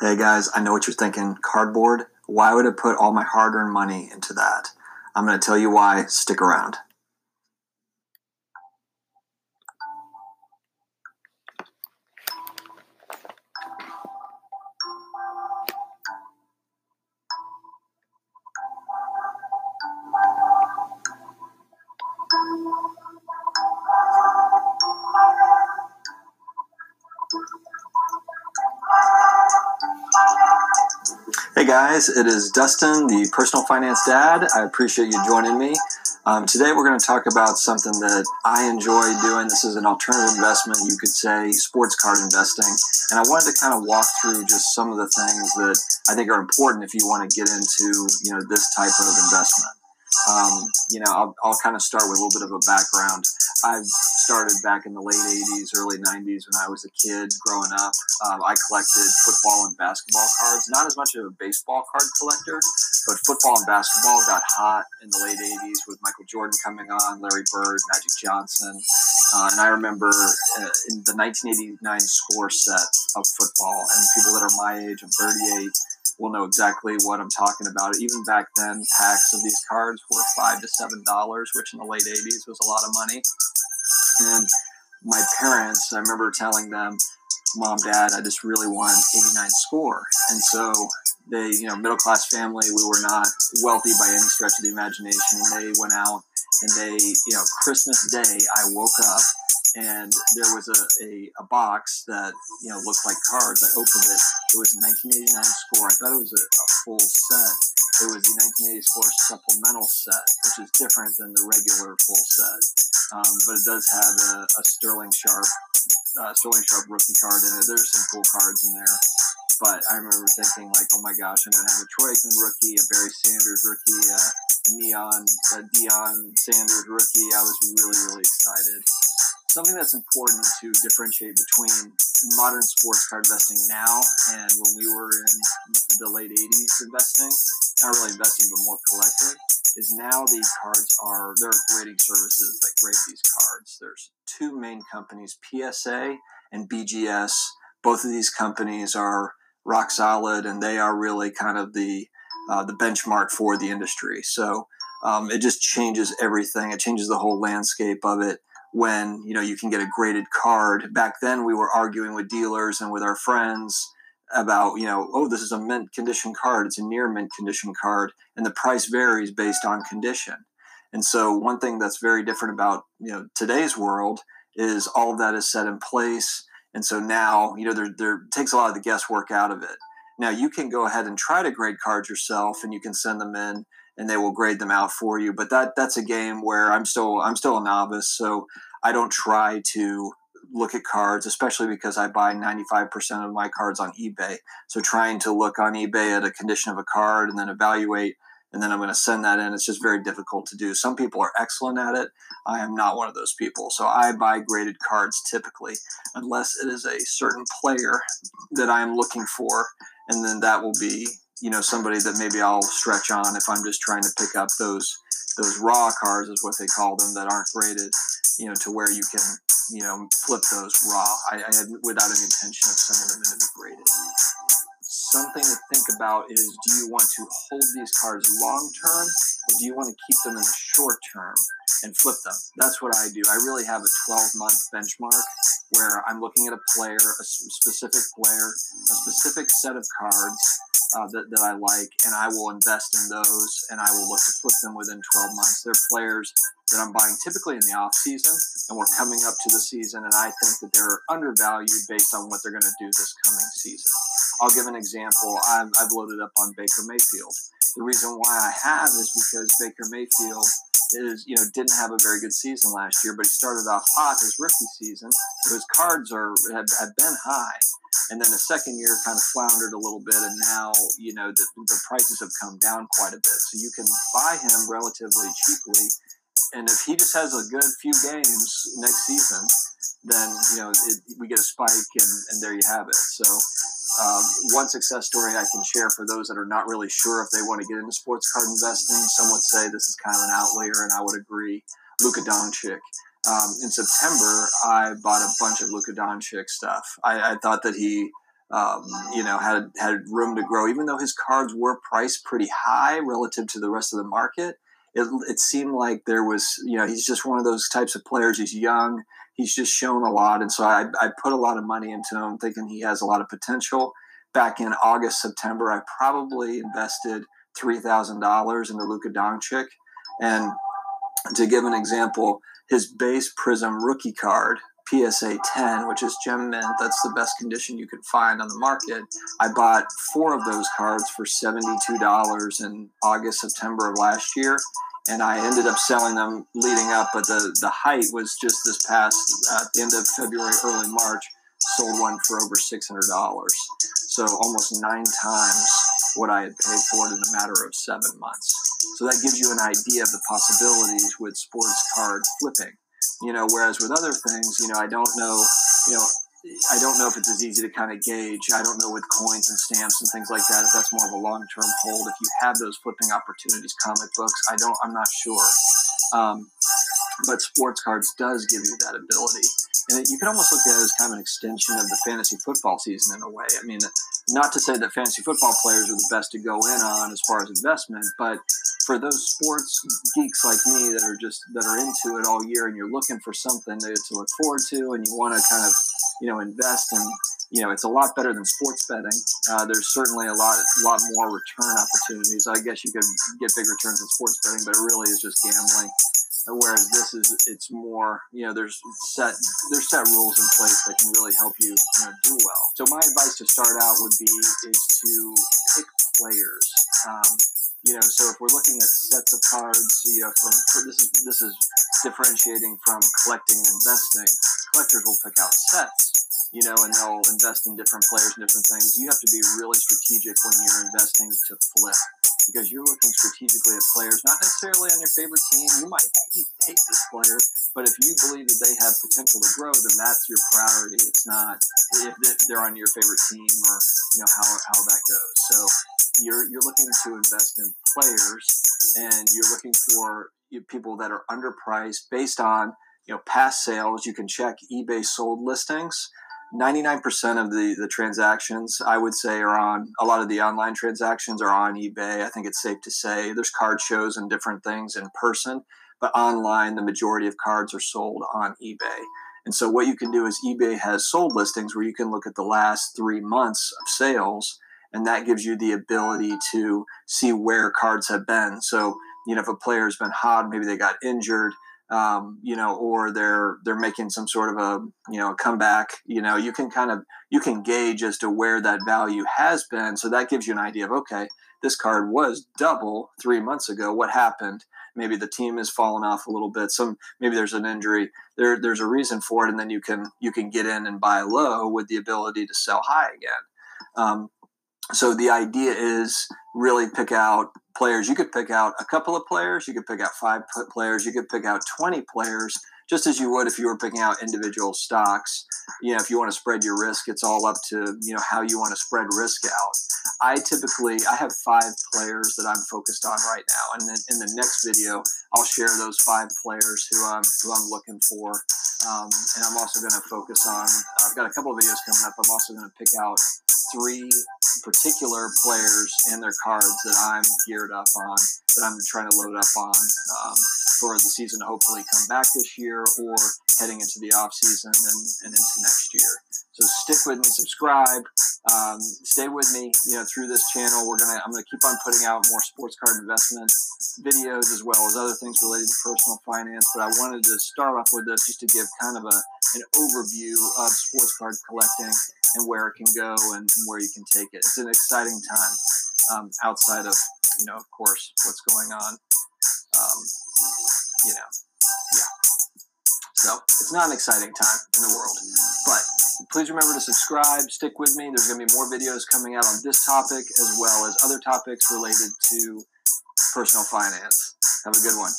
Hey guys, I know what you're thinking. Cardboard? Why would I put all my hard earned money into that? I'm going to tell you why. Stick around. Guys, it is Dustin, the personal finance dad. I appreciate you joining me. Um, today we're going to talk about something that I enjoy doing. This is an alternative investment, you could say, sports card investing. And I wanted to kind of walk through just some of the things that I think are important if you want to get into, you know, this type of investment. Um, you know, I'll, I'll kind of start with a little bit of a background. I started back in the late 80s, early 90s when I was a kid growing up. Um, I collected football and basketball cards, not as much of a baseball card collector, but football and basketball got hot in the late 80s with Michael Jordan coming on, Larry Bird, Magic Johnson. Uh, and I remember uh, in the 1989 score set of football, and people that are my age, I'm 38, will know exactly what I'm talking about. Even back then, packs of these cards were five to seven dollars, which in the late '80s was a lot of money. And my parents, I remember telling them, "Mom, Dad, I just really want 89 score." And so they, you know, middle class family. We were not wealthy by any stretch of the imagination. They went out and they, you know, Christmas Day, I woke up and there was a, a, a, box that you know looked like cards. I opened it. It was a 1989 score. I thought it was a, a full set. It was the 1980 score supplemental set, which is different than the regular full set. Um, but it does have a, a Sterling Sharpe, uh, Sterling Sharpe rookie card in it. There's some cool cards in there. But I remember thinking like, oh my gosh, I'm gonna have a Troy Aikman rookie, a Barry Sanders rookie, a, a Neon, a Deion Sanders rookie. I was really really excited something that's important to differentiate between modern sports card investing now and when we were in the late 80s investing, not really investing, but more collecting, is now these cards are, there are grading services that grade these cards. There's two main companies, PSA and BGS. Both of these companies are rock solid and they are really kind of the, uh, the benchmark for the industry. So um, it just changes everything. It changes the whole landscape of it when you know you can get a graded card. Back then, we were arguing with dealers and with our friends about you know oh this is a mint condition card. It's a near mint condition card and the price varies based on condition. And so one thing that's very different about you know today's world is all of that is set in place. And so now you know there, there takes a lot of the guesswork out of it. Now you can go ahead and try to grade cards yourself and you can send them in and they will grade them out for you. But that that's a game where I'm still I'm still a novice, so I don't try to look at cards, especially because I buy 95% of my cards on eBay. So trying to look on eBay at a condition of a card and then evaluate and then I'm going to send that in. It's just very difficult to do. Some people are excellent at it. I am not one of those people. So I buy graded cards typically, unless it is a certain player that I am looking for, and then that will be you know somebody that maybe I'll stretch on if I'm just trying to pick up those those raw cards is what they call them that aren't graded, you know, to where you can you know flip those raw. I, I had without any intention of sending them in to be graded. Something to think about is: Do you want to hold these cards long term, or do you want to keep them in the short term and flip them? That's what I do. I really have a 12 month benchmark where I'm looking at a player, a specific player, a specific set of cards uh, that, that I like, and I will invest in those and I will look to flip them within 12 months. They're players that I'm buying typically in the off season, and we're coming up to the season, and I think that they're undervalued based on what they're going to do this coming season. I'll give an example. I've, I've loaded up on Baker Mayfield. The reason why I have is because Baker Mayfield is you know didn't have a very good season last year, but he started off hot his rookie season. So his cards are have, have been high, and then the second year kind of floundered a little bit, and now you know the, the prices have come down quite a bit. So you can buy him relatively cheaply, and if he just has a good few games next season, then you know it, we get a spike, and, and there you have it. So um, one success story I can share for those that are not really sure if they want to get into sports card investing. Some would say this is kind of an outlier, and I would agree. Luka Doncic. Um, in September, I bought a bunch of Luka Doncic stuff. I, I thought that he um, you know, had had room to grow. Even though his cards were priced pretty high relative to the rest of the market, it, it seemed like there was, you know, he's just one of those types of players. He's young. He's just shown a lot, and so I, I put a lot of money into him, thinking he has a lot of potential. Back in August, September, I probably invested three thousand dollars into Luka Doncic, and to give an example, his base Prism rookie card PSA 10, which is gem mint. That's the best condition you can find on the market. I bought four of those cards for $72 in August, September of last year. And I ended up selling them leading up, but the, the height was just this past, uh, at the end of February, early March, sold one for over $600. So almost nine times what I had paid for it in a matter of seven months. So that gives you an idea of the possibilities with sports card flipping. You know whereas with other things you know i don't know you know i don't know if it's as easy to kind of gauge. I don't know with coins and stamps and things like that if that's more of a long-term hold. If you have those flipping opportunities comic books i don't i'm not sure. Um, but sports cards does give you that ability and it, you can almost look at it as kind of an extension of the fantasy football season in a way. I mean not to say that fantasy football players are the best to go in on as far as investment but for those sports geeks like me that are just that are into it all year and you're looking for something to, to look forward to and you want to kind of you know invest in you know it's a lot better than sports betting. Uh, there's certainly a lot lot more return opportunities. I guess you could get big returns in sports betting but it really is just gambling whereas this is it's more you know there's set there's set rules in place that can really help you you know do well so my advice to start out would be is to pick players um, you know, so if we're looking at sets of cards, you know, from this is this is differentiating from collecting and investing. Collectors will pick out sets, you know, and they'll invest in different players and different things. You have to be really strategic when you're investing to flip because you're looking strategically at players, not necessarily on your favorite team. You might hate, this player, but if you believe that they have potential to grow, then that's your priority. It's not if they're on your favorite team or you know how how that goes. So you're you're looking to invest in players, and you're looking for people that are underpriced based on you know past sales. You can check eBay sold listings. 99% of the, the transactions I would say are on a lot of the online transactions are on eBay. I think it's safe to say there's card shows and different things in person, but online the majority of cards are sold on eBay. And so what you can do is eBay has sold listings where you can look at the last three months of sales and that gives you the ability to see where cards have been. So, you know, if a player's been hot, maybe they got injured, um, you know, or they're they're making some sort of a you know a comeback. You know, you can kind of you can gauge as to where that value has been. So that gives you an idea of okay, this card was double three months ago. What happened? Maybe the team has fallen off a little bit. Some maybe there's an injury. There there's a reason for it, and then you can you can get in and buy low with the ability to sell high again. Um, so the idea is really pick out players. You could pick out a couple of players, you could pick out five players, you could pick out 20 players, just as you would if you were picking out individual stocks. You know, if you want to spread your risk, it's all up to, you know, how you want to spread risk out. I typically, I have five players that I'm focused on right now. And then in the next video, I'll share those five players who I'm, who I'm looking for. Um, and I'm also going to focus on, I've got a couple of videos coming up. I'm also going to pick out three particular players and their cards that I'm geared up on, that I'm trying to load up on um, for the season hopefully come back this year or heading into the off season and, and into next year. So stick with me, subscribe, um, stay with me. You know, through this channel, we're gonna I'm gonna keep on putting out more sports card investment videos as well as other things related to personal finance. But I wanted to start off with this just to give kind of a an overview of sports card collecting and where it can go and, and where you can take it. It's an exciting time um, outside of you know, of course, what's going on. Um, you know, yeah. So it's not an exciting time in the world. Please remember to subscribe, stick with me. There's going to be more videos coming out on this topic as well as other topics related to personal finance. Have a good one.